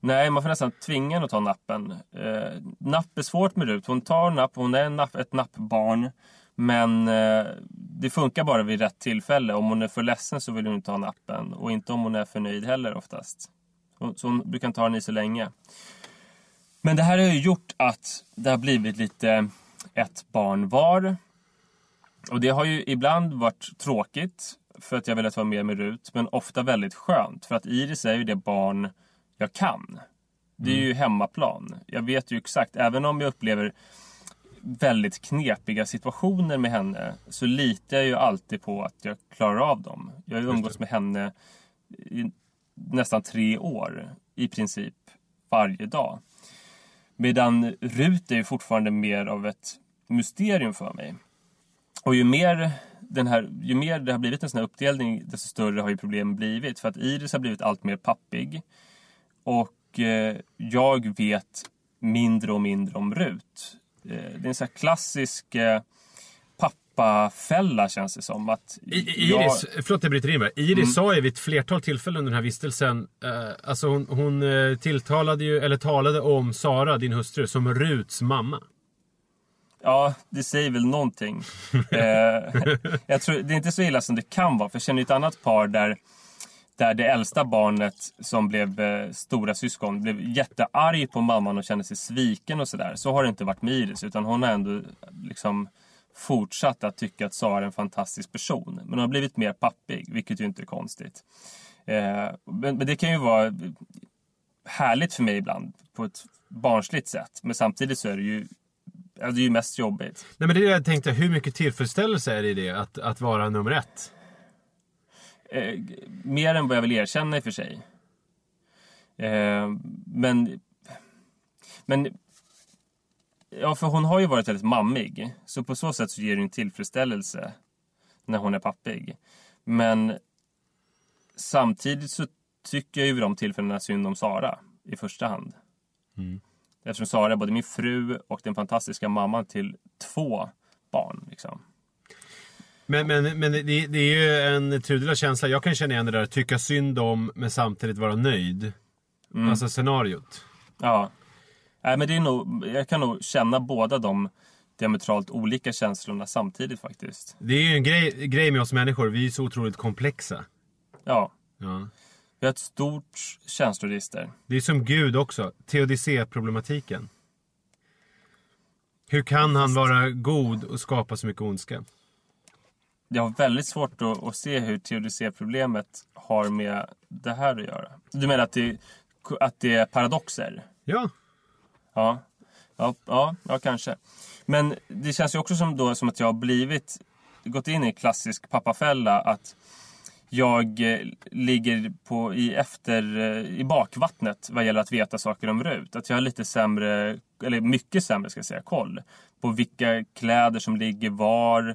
Nej, man får nästan tvinga henne att ta nappen. Eh, napp är svårt med Rut. Hon tar napp, hon är napp, ett nappbarn. Men eh, det funkar bara vid rätt tillfälle. Om hon är för ledsen så vill hon inte ha nappen. Och inte om hon är för nöjd heller oftast. Så hon brukar inte ha den i så länge. Men det här har ju gjort att det har blivit lite ett barn var. Och det har ju ibland varit tråkigt för att jag velat vara med med Rut. Men ofta väldigt skönt. För att Iris är ju det barn jag kan. Det är ju hemmaplan. Jag vet ju exakt, även om jag upplever väldigt knepiga situationer med henne så litar jag ju alltid på att jag klarar av dem. Jag har ju umgåtts med henne i nästan tre år i princip varje dag. Medan Rut är ju fortfarande mer av ett mysterium för mig. Och ju mer, den här, ju mer det har blivit en sån här uppdelning desto större har ju problemen blivit. För att Iris har blivit allt mer pappig. Och eh, jag vet mindre och mindre om Rut. Eh, det är en sån här klassisk eh, pappafälla känns det som. Att I, Iris, förlåt jag bryter in bara. Iris Mm. sa ju vid ett flertal tillfällen under den här vistelsen. Eh, alltså hon, hon eh, tilltalade ju, eller talade om Sara, din hustru, som Ruts mamma. Ja, det säger väl någonting. eh, jag tror, det är inte så illa som det kan vara. För jag känner ett annat par där, där det äldsta barnet som blev eh, stora syskon blev jättearg på mamman och kände sig sviken och sådär. Så har det inte varit med Iris. Utan hon har ändå liksom fortsatt att tycka att Sara är en fantastisk person. Men hon har blivit mer pappig, vilket ju inte är konstigt. Eh, men, men det kan ju vara härligt för mig ibland på ett barnsligt sätt. Men samtidigt så är det ju det är ju mest jobbigt. Nej, men det är det jag tänkte, hur mycket tillfredsställelse är det i det att, att vara nummer ett? Eh, mer än vad jag vill erkänna i och för sig. Eh, men... Men... Ja, för hon har ju varit väldigt mammig. Så på så sätt så ger det en tillfredsställelse när hon är pappig. Men samtidigt så tycker jag ju vid de tillfällena synd om Sara i första hand. Mm. Eftersom Sara är både min fru och den fantastiska mamman till två barn. Liksom. Men, men, men det, det, är ju en tudelad känsla. Jag kan känna igen det där tycka synd om men samtidigt vara nöjd. Mm. Alltså scenariot. Ja. Nej, men det är nog, jag kan nog känna båda de diametralt olika känslorna samtidigt faktiskt. Det är ju en grej, grej med oss människor. Vi är så otroligt komplexa. Ja. ja. Vi har ett stort känsloregister. Det är som Gud också. Teodicé-problematiken. Hur kan han vara god och skapa så mycket ondska? Jag har väldigt svårt att, att se hur teodicé-problemet har med det här att göra. Du menar att det, att det är paradoxer? Ja. Ja, ja, ja, ja kanske. Men det känns ju också som, då, som att jag har blivit, gått in i klassisk pappafälla. Att jag eh, ligger på, i, efter, eh, i bakvattnet vad gäller att veta saker om RUT. Att jag har lite sämre, eller mycket sämre ska jag säga, koll på vilka kläder som ligger var.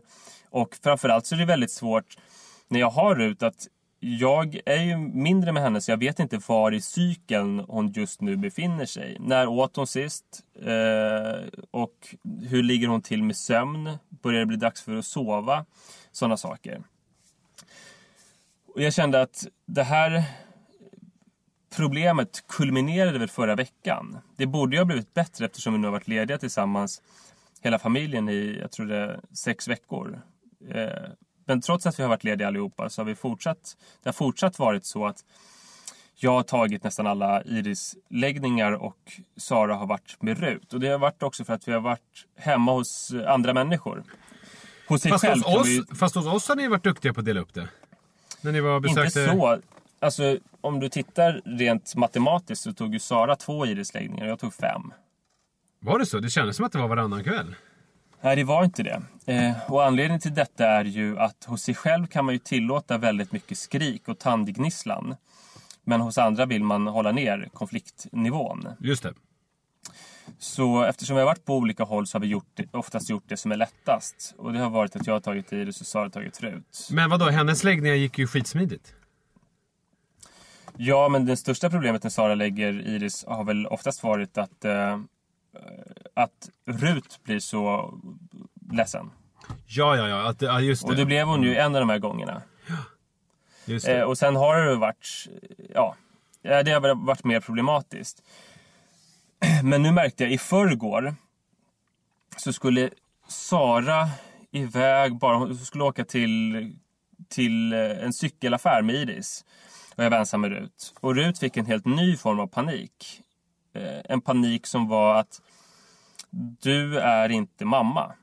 Och framförallt så är det väldigt svårt när jag har RUT att jag är ju mindre med henne så jag vet inte var i cykeln hon just nu befinner sig. När åt hon sist? Eh, och hur ligger hon till med sömn? Börjar det bli dags för att sova? Sådana saker. Och jag kände att det här problemet kulminerade väl förra veckan. Det borde ju ha blivit bättre eftersom vi nu har varit lediga tillsammans hela familjen i, jag tror det är sex veckor. Eh, men trots att vi har varit lediga allihopa så har vi fortsatt, det har fortsatt varit så att jag har tagit nästan alla Iris-läggningar och Sara har varit med Rut. Och det har varit också för att vi har varit hemma hos andra människor. Hos fast, själv, hos oss, vi... fast hos oss har ni varit duktiga på att dela upp det. När ni var besökte... Inte så. Alltså, om du tittar rent matematiskt så tog ju Sara två Iris-läggningar och jag tog fem. Var det så? Det kändes som att det var varannan kväll. Nej, det var inte det. Eh, och anledningen till detta är ju att hos sig själv kan man ju tillåta väldigt mycket skrik och tandgnisslan. Men hos andra vill man hålla ner konfliktnivån. Just det. Så eftersom vi har varit på olika håll så har vi gjort, oftast gjort det som är lättast. Och det har varit att jag har tagit Iris och Sara har tagit Rut. Men vad då? hennes läggningar gick ju skitsmidigt. Ja, men det största problemet när Sara lägger Iris har väl oftast varit att, eh, att Rut blir så ledsen. Ja, ja, ja. Att, ja just det. Och det blev hon ju en av de här gångerna. Eh, och sen har det varit, ja, det har varit mer problematiskt. Men nu märkte jag i förrgår så skulle Sara iväg bara, hon skulle åka till, till eh, en cykelaffär med Iris. Och jag var ensam med Rut. Och Rut fick en helt ny form av panik. Eh, en panik som var att du är inte mamma.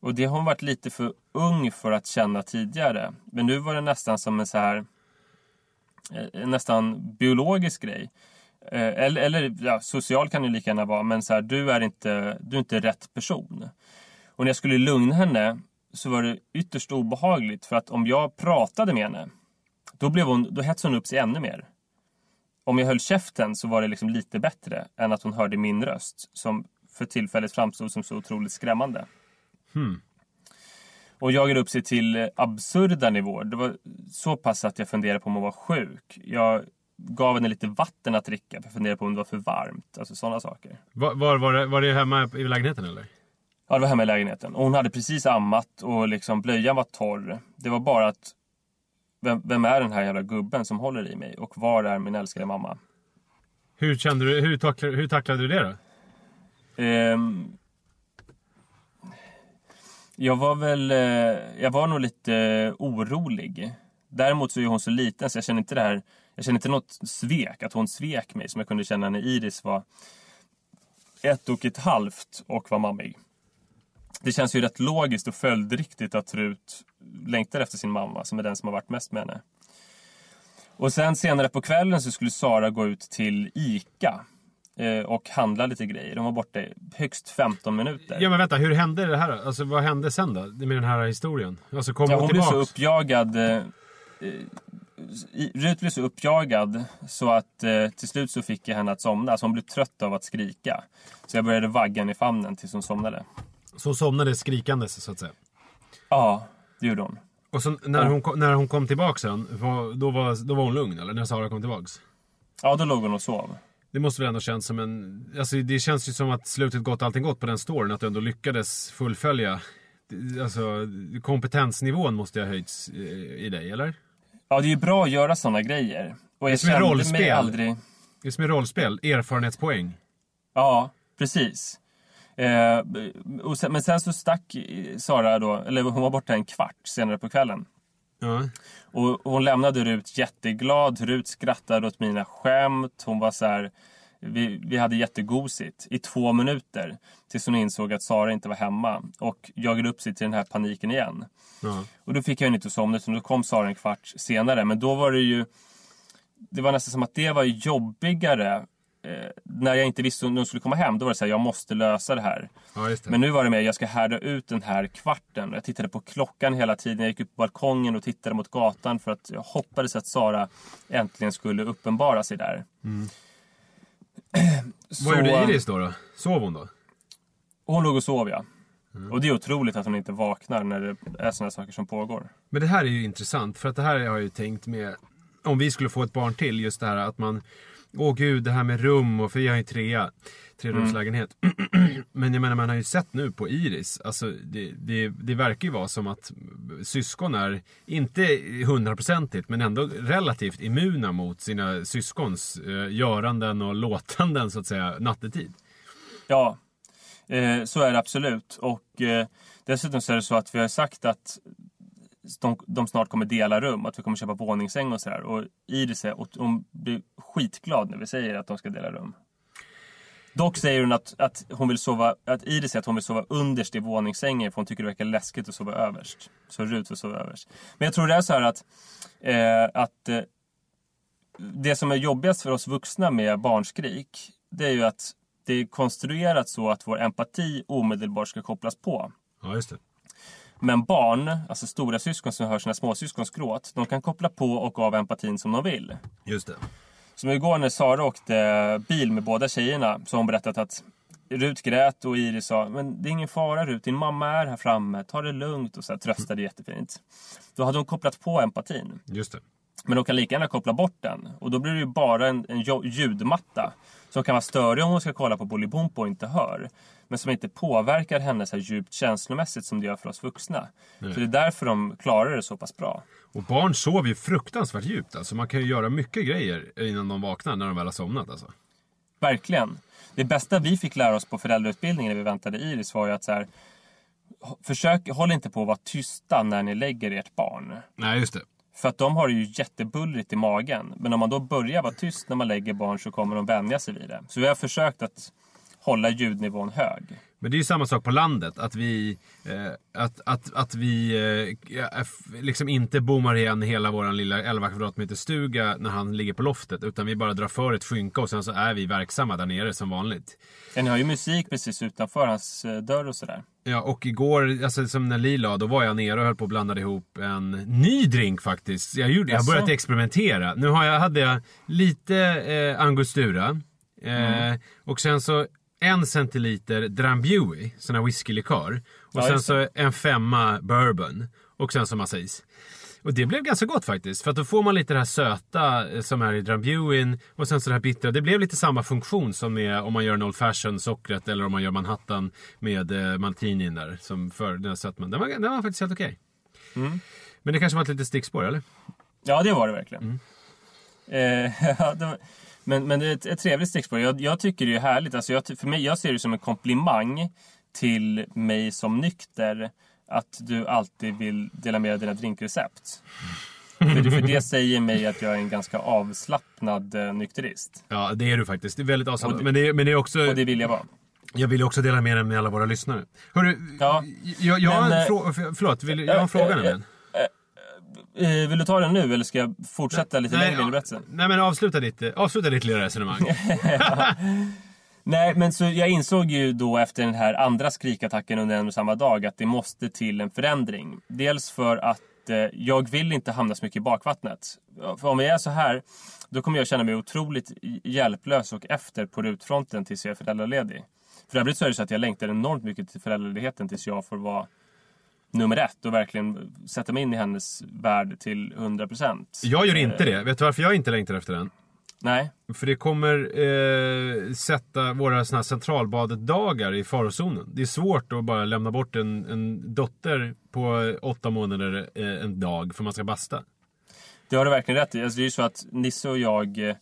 Och det har hon varit lite för ung för att känna tidigare. Men nu var det nästan som en så här eh, nästan biologisk grej. Eh, eller, eller ja, social kan det lika gärna vara, men så här, du, är inte, du är inte rätt person. Och när jag skulle lugna henne så var det ytterst obehagligt för att om jag pratade med henne då, blev hon, då hetsade hon upp sig ännu mer. Om jag höll käften så var det liksom lite bättre än att hon hörde min röst som för tillfället framstod som så otroligt skrämmande. Hmm. Och jagade upp sig till absurda nivåer. Det var så pass att jag funderade på om hon var sjuk. Jag gav henne lite vatten att dricka. För jag funderade på om det var för varmt. Alltså sådana saker. Var, var, var, det, var det hemma i lägenheten eller? Ja, det var hemma i lägenheten. Och hon hade precis ammat och liksom blöjan var torr. Det var bara att vem, vem, är den här jävla gubben som håller i mig? Och var är min älskade mamma? Hur kände du, hur, tacklade, hur tacklade du det då? Um, jag var väl, eh, jag var nog lite orolig. Däremot så är hon så liten så jag känner inte det här jag känner inte något svek, att hon svek mig som jag kunde känna när Iris var ett och ett halvt och var mammig. Det känns ju rätt logiskt och följdriktigt att Rut längtar efter sin mamma som är den som har varit mest med henne. Och sen senare på kvällen så skulle Sara gå ut till ICA eh, och handla lite grejer. De var borta högst 15 minuter. Ja men vänta, hur hände det här? Alltså vad hände sen då? Med den här historien? Alltså kom Ja, hon hon blev så uppjagad. Eh, Rut blev så uppjagad så att eh, till slut så fick jag henne att somna. Alltså hon blev trött av att skrika. Så jag började vagga henne i famnen tills hon somnade. Så hon somnade skrikandes så att säga. Ja, det gjorde hon. Och så när, hon, kom- när hon kom tillbaks sen, då, var, då var hon lugn eller? När Sara kom tillbaks? Ja, då låg hon och sov. Det måste väl ändå känns som en... Alltså det känns ju som att slutet gott, allting gott på den storyn. Att du ändå lyckades fullfölja. Alltså kompetensnivån måste ha höjts eh, i dig, eller? Ja, det är ju bra att göra sådana grejer. Och jag som är kände mig rollspel. aldrig... Det är som i rollspel, erfarenhetspoäng. Ja, precis. Eh, sen, men sen så stack Sara då, eller hon var borta en kvart senare på kvällen. Ja. Och hon lämnade Rut jätteglad. Rut skrattade åt mina skämt. Hon var så här... Vi, vi hade jättegosigt i två minuter. Tills hon insåg att Sara inte var hemma. Och jagade upp sig till den här paniken igen. Ja. Och då fick jag ju inte somna. Utan då kom Sara en kvart senare. Men då var det ju... Det var nästan som att det var jobbigare. Eh, när jag inte visste om hon skulle komma hem. Då var det så här, jag måste lösa det här. ja, det. Men nu var det mer, jag ska härda ut den här kvarten. Jag tittade på klockan hela tiden. Jag gick upp på balkongen och tittade mot gatan för att jag hoppades att Sara äntligen skulle uppenbara sig där. Vad gjorde Iris då, då? Sov hon då? Hon låg och sov ja. Mm. Och det är otroligt att hon inte vaknar när det är sådana saker som pågår. Men det här är ju intressant, för att det här har jag ju tänkt med om vi skulle få ett barn till, just det här att man Åh gud, det här med rum och för jag har ju trea, trerumslägenhet. Men jag menar man har ju sett nu på Iris, alltså det, det, det verkar ju vara som att syskon är, inte hundraprocentigt, men ändå relativt immuna mot sina syskons eh, göranden och låtanden så att säga nattetid. Ja, eh, så är det absolut. Och eh, dessutom så är det så att vi har sagt att de, de snart kommer dela rum, att vi kommer köpa våningssäng och sådär. Och Iris är, och hon blir skitglad när vi säger att de ska dela rum. Dock säger hon att, att, hon vill sova, att Iris säger att hon vill sova underst i våningssängen för hon tycker det verkar läskigt att sova överst. Så Rut vill sova överst. Men jag tror det är så här att, eh, att eh, det som är jobbigast för oss vuxna med barnskrik, det är ju att det är konstruerat så att vår empati omedelbart ska kopplas på. Ja, just det. Men barn, alltså stora syskon som hör sina småsyskons gråt, de kan koppla på och av empatin som de vill. Just det. Som igår när Sara åkte bil med båda tjejerna så har hon berättat att Rut grät och Iris sa Men det är ingen fara Rut, din mamma är här framme, ta det lugnt och så här, tröstade jättefint. Då hade hon kopplat på empatin. Just det. Men de kan lika gärna koppla bort den. Och då blir det ju bara en, en ljudmatta. Som kan vara störig om hon ska kolla på Bolibompo och inte hör. Men som inte påverkar henne så här djupt känslomässigt som det gör för oss vuxna. Så det är därför de klarar det så pass bra. Och barn sover ju fruktansvärt djupt. Alltså man kan ju göra mycket grejer innan de vaknar när de väl har somnat. Alltså. Verkligen. Det bästa vi fick lära oss på föräldrautbildningen när vi väntade Iris var ju att så här, Försök, håll inte på att vara tysta när ni lägger ert barn. Nej, just det. För att de har det ju jättebullrigt i magen. Men om man då börjar vara tyst när man lägger barn så kommer de vänja sig vid det. Så vi har försökt att hålla ljudnivån hög. Men det är ju samma sak på landet. Att vi, eh, att, att, att vi eh, liksom inte bommar igen hela vår lilla 11 kvadratmeter stuga när han ligger på loftet. Utan vi bara drar för ett skynke och sen så är vi verksamma där nere som vanligt. Ja, Ni har ju musik precis utanför hans eh, dörr och sådär. Ja, och igår, alltså som när Li la, då var jag nere och höll på att blanda ihop en ny drink faktiskt. Jag, gjorde, jag har börjat experimentera. Nu har jag, hade jag lite eh, angostura. Eh, Och sen så en centiliter Drambuie, sån här whiskylikör. Och Ja, sen så en femma bourbon. Och sen så massa is. Och det blev ganska gott faktiskt. För att då får man lite det här söta eh, som är i Drambuien. Och sen så det här bittra. Det blev lite samma funktion som med om man gör en Old Fashion sockret. Eller om man gör Manhattan med eh, martinin där. Som för den här sötman. Den var, den var faktiskt helt okej. Men det kanske var ett litet stickspår eller? Ja, det var det verkligen. Eh, det var, men, men det är ett, ett trevligt stickspår. Jag, jag tycker det är härligt. Alltså jag, för mig, jag ser det som en komplimang till mig som nykter att du alltid vill dela med dig av dina drinkrecept. för, det- för det säger mig att jag är en ganska avslappnad eh, nykterist. Ja, det är du faktiskt. Det är väldigt det- Men, det men det är också... Och det vill jag vara. Jag vill också dela med den med alla våra lyssnare. Hörru, Ja, jag, jag, har men, en eh, frå- för- förlåt, vill, jag har en fråga eh, nämligen. Eh, vill du ta den nu eller ska jag fortsätta lite längre in i berättelsen? nej men avsluta ditt, eh, avsluta ditt lilla resonemang. Nej, men så jag insåg ju då efter den här andra skrikattacken under en och samma dag att det måste till en förändring. Dels för att eh, jag vill inte hamna så mycket i bakvattnet. För om vi är så här, då kommer jag känna mig otroligt hjälplös och efter på rutfronten tills jag är föräldraledig. För övrigt så är det så att jag längtar enormt mycket till föräldraledigheten tills jag får vara nummer ett och verkligen sätta mig in i hennes värld till 100%. Jag gör inte det. Vet du varför jag inte längtar efter den? Nej, För det kommer eh, sätta våra såna här centralbadet-dagar i farozonen. Det är svårt att bara lämna bort en, en dotter på åtta månader eh, en dag för man ska basta. Det har du verkligen rätt i. Alltså det är ju så att Nisse och jag eh,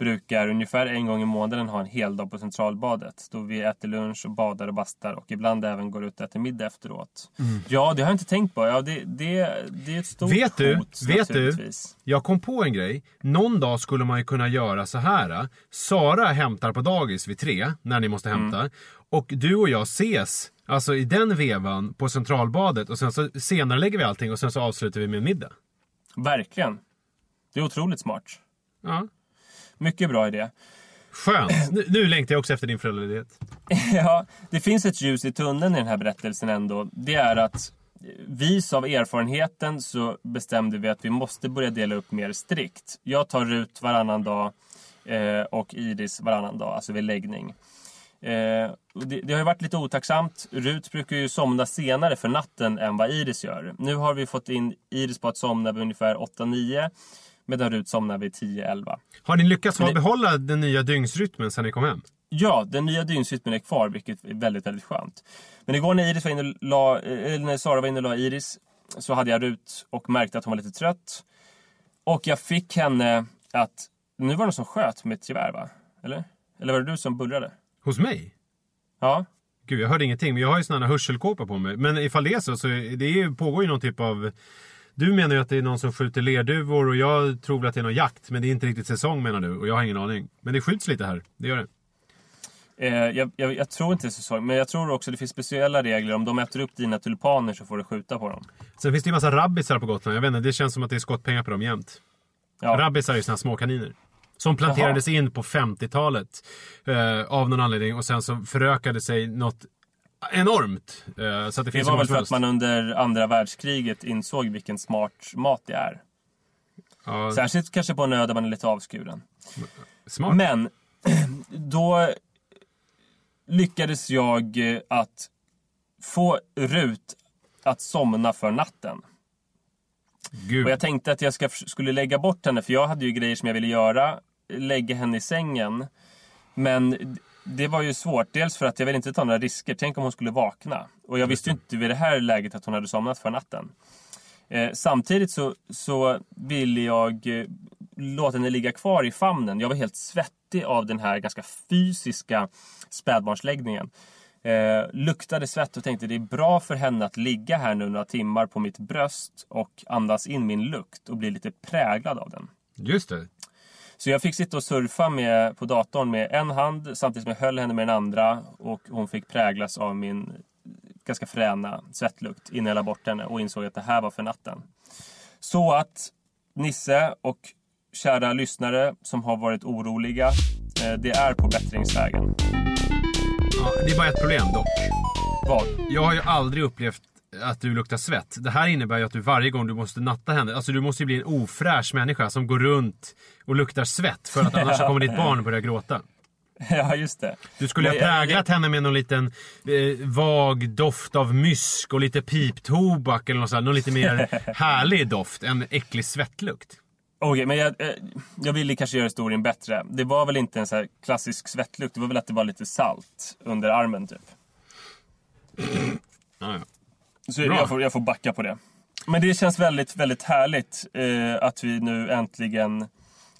brukar ungefär en gång i månaden ha en hel dag på Centralbadet. Då vi äter lunch och badar och bastar och ibland även går ut och äter middag efteråt. Ja, det har jag inte tänkt på. Ja, det, det, det är ett stort Vet du, hot vet du, jag kom på en grej. Någon dag skulle man ju kunna göra så här. Sara hämtar på dagis vid tre, när ni måste hämta. Och du och jag ses, alltså i den vevan, på Centralbadet. Och sen så senare lägger vi allting och sen så avslutar vi med middag. Verkligen. Det är otroligt smart. Ja. Mycket bra idé. Skönt! Nu, nu längtar jag också efter din föräldraledighet. Ja, det finns ett ljus i tunneln i den här berättelsen ändå. Det är att vis av erfarenheten så bestämde vi att vi måste börja dela upp mer strikt. Jag tar Rut varannan dag eh, och Iris varannan dag, alltså vid läggning. Eh, det, det har ju varit lite otacksamt. Rut brukar ju somna senare för natten än vad Iris gör. Nu har vi fått in Iris på att somna vid ungefär 8-9 medan Rut somnar vid 10-11. Har ni lyckats det- behålla den nya dygnsrytmen sen ni kom hem? Ja, den nya dygnsrytmen är kvar, vilket är väldigt, väldigt skönt. Men igår när, Iris var inne la, eller när Sara var inne och la Iris så hade jag Rut och märkte att hon var lite trött. Och jag fick henne att... Nu var det någon som sköt med ett gevär, va? Eller? Eller var det du som bullrade? Hos mig? Ja. Gud, jag hörde ingenting. Men jag har ju såna här hörselkåpor på mig. Men ifall det är så, så det är, pågår ju någon typ av... Du menar ju att det är någon som skjuter lerduvor och jag tror väl att det är någon jakt. Men det är inte riktigt säsong menar du och jag har ingen aning. Men det skjuts lite här, det gör det. Eh, jag, jag, jag tror inte det är säsong, men jag tror också det finns speciella regler. Om de äter upp dina tulpaner så får du skjuta på dem. Sen finns det ju massa rabbisar på Gotland. Jag vet inte, det känns som att det är skottpengar på dem jämt. Ja. Rabbisar är ju såna här små kaniner. Som planterades in på 50-talet. Eh, av någon anledning. Och sen så förökade sig något enormt. Eh, så det Det var väl för att man under andra världskriget insåg vilken smart mat det är. Ja, Särskilt kanske på en ö där man är lite avskuren. smart. Men då lyckades jag eh, att få Rut att somna för natten. Gud. Och jag tänkte att jag ska, skulle lägga bort henne, för jag hade ju grejer som jag ville göra. Lägga henne i sängen. Men det var ju svårt. Dels för att jag ville inte ta några risker. Tänk om hon skulle vakna. Och jag visste ju inte vid det här läget att hon hade somnat för natten. Eh, samtidigt så, så ville jag eh, låta henne ligga kvar i famnen. Jag var helt svettig av den här ganska fysiska spädbarnsläggningen. Eh, luktade svett och tänkte det är bra för henne att ligga här nu några timmar på mitt bröst och andas in min lukt och bli lite präglad av den. Just det. Så jag fick sitta och surfa med, på datorn med en hand samtidigt som jag höll henne med den andra och hon fick präglas av min ganska fräna svettlukt innan jag la bort henne och insåg att det här var för natten. Så att Nisse och kära lyssnare som har varit oroliga, eh, det är på bättringsvägen. Ja, det är bara ett problem dock. Vad? Jag har ju aldrig upplevt att du luktar svett. Det här innebär ju att du varje gång du måste natta henne, alltså du måste ju bli en ofräsch människa som går runt och luktar svett för att annars kommer ditt barn börja gråta. Ja, just det. Du skulle ha jag- präglat henne med någon liten eh, vag doft av mysk och lite piptobak eller något sånt. Någon lite mer härlig doft än äcklig svettlukt. Okej, men jag, eh, jag ville kanske göra historien bättre. Det var väl inte en så här klassisk svettlukt. Det var väl att det var lite salt under armen typ. Ja, ja. Så Bra. jag får, jag får backa på det. Men det känns väldigt, väldigt härligt eh, att vi nu äntligen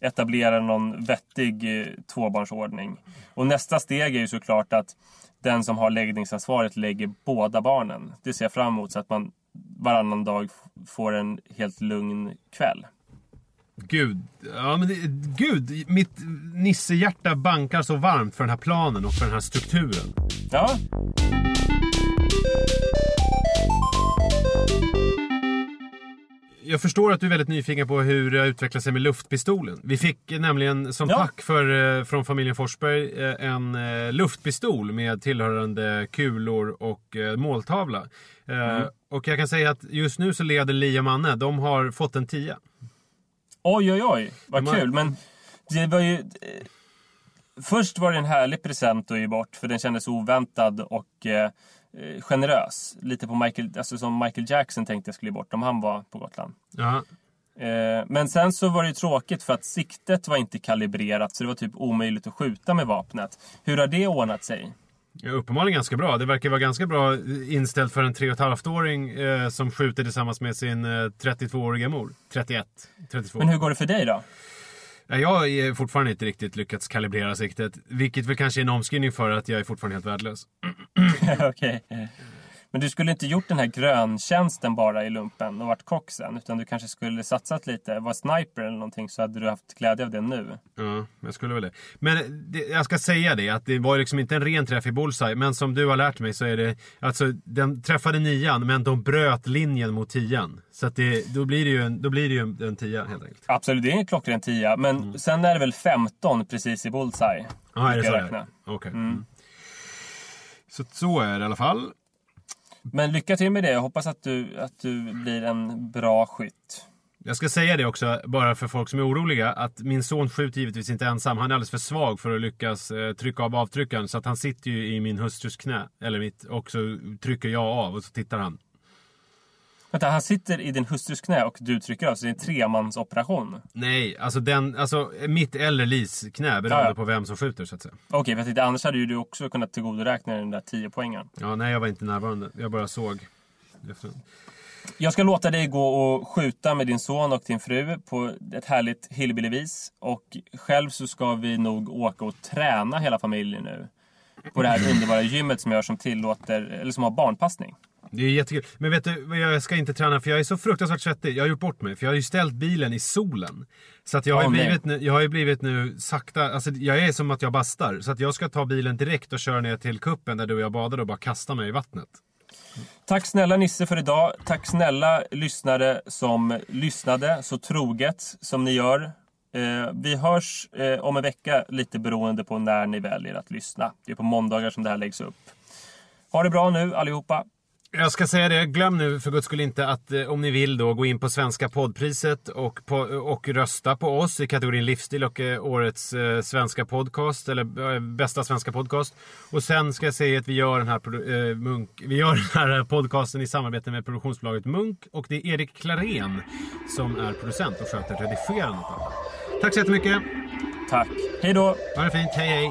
etablerar någon vettig eh, tvåbarnsordning. Och nästa steg är ju såklart att den som har läggningsansvaret lägger båda barnen. Det ser jag fram emot så att man varannan dag får en helt lugn kväll. gud. Ja, men det, gud, mitt Nisse-hjärta bankar så varmt för den här planen och för den här strukturen. Ja, Jag förstår att du är väldigt nyfiken på hur det har utvecklat sig med luftpistolen. Vi fick nämligen som Ja. tack för, eh, från familjen Forsberg eh, en eh, luftpistol med tillhörande kulor och måltavla. Eh, Och jag kan säga att just nu så leder Lia Manne. De har fått en tia. oj oj oj, vad De har- kul. Men det var ju... Först var det en härlig present att ge bort, för den kändes oväntad och eh, generös. Lite på Michael, alltså som Michael Jackson tänkte jag skulle bort om han var på Gotland. Ja. Eh, men sen så var det ju tråkigt för att siktet var inte kalibrerat så det var typ omöjligt att skjuta med vapnet. Hur har det ordnat sig? Ja, uppenbarligen ganska bra. Det verkar vara ganska bra inställt för en 3,5-åring eh, som skjuter tillsammans med sin eh, 32-åriga mor. 31, 32. Men hur går det för dig då? Jag har fortfarande inte riktigt lyckats kalibrera siktet. Vilket väl kanske är en omskrivning för att jag är fortfarande helt värdelös. Okej. Men du skulle inte gjort den här gröntjänsten bara i lumpen och varit kock sen. Utan du kanske skulle satsat lite, var sniper eller någonting så hade du haft glädje av det nu. Ja, jag skulle väl det. Men det, jag ska säga det, att det var liksom inte en ren träff i bullseye. Men som du har lärt mig så är det, alltså den träffade nian men de bröt linjen mot tian. Så att det, då blir det ju en, då blir det ju en, en tia helt enkelt. Absolut, det är en klockren tia. Men sen är det väl 15 precis i bullseye. Ja, är det så? Okej. Mm. Så så är det i alla fall. Men lycka till med det. Jag hoppas att du, att du blir en bra skytt. Jag ska säga det också, bara för folk som är oroliga, att min son skjuter givetvis inte ensam. Han är alldeles för svag för att lyckas eh, trycka av avtryckaren. Så att han sitter ju i min hustrus knä, eller mitt, och så trycker jag av och så tittar han. Vänta, han sitter i din hustrus knä och du trycker av. Så det är en tremansoperation. Nej, alltså, den, alltså mitt eller Lis knä beroende Ja, på vem som skjuter så att säga. Okej, för jag tänkte annars hade ju du också kunnat tillgodoräkna den där 10 poängen. Ja, nej jag var inte närvarande. Jag bara såg. Jag ska låta dig gå och skjuta med din son och din fru på ett härligt hillbillyvis. Och själv så ska vi nog åka och träna hela familjen nu. På det här underbara gymmet som jag som tillåter, eller som har barnpassning. Det är jättekul. Men vet du, jag ska inte träna för jag är så fruktansvärt svettig. Jag har gjort bort mig. För jag har ju ställt bilen i solen. Så att jag har, nej. blivit nu, jag har ju blivit nu sakta, alltså jag är som att jag bastar. Så att jag ska ta bilen direkt och köra ner till kuppen där du och jag badar och bara kasta mig i vattnet. Tack snälla Nisse för idag. Tack snälla lyssnare som lyssnade så troget som ni gör. Eh, vi hörs eh, om en vecka lite beroende på när ni väljer att lyssna. Det är på måndagar som det här läggs upp. Ha det bra nu allihopa. Jag ska säga det, glöm nu för guds skull inte att eh, om ni vill då gå in på Svenska poddpriset och, på, och rösta på oss i kategorin livsstil och eh, årets eh, svenska podcast eller eh, bästa svenska podcast. Och sen ska jag säga att vi gör den här, eh, Munk, vi gör den här podcasten i samarbete med produktionsbolaget Munk och det är Erik Klarén som är producent och sköter redigerandet. Tack så jättemycket! Tack. Hej då. Ha det fint, hej hej!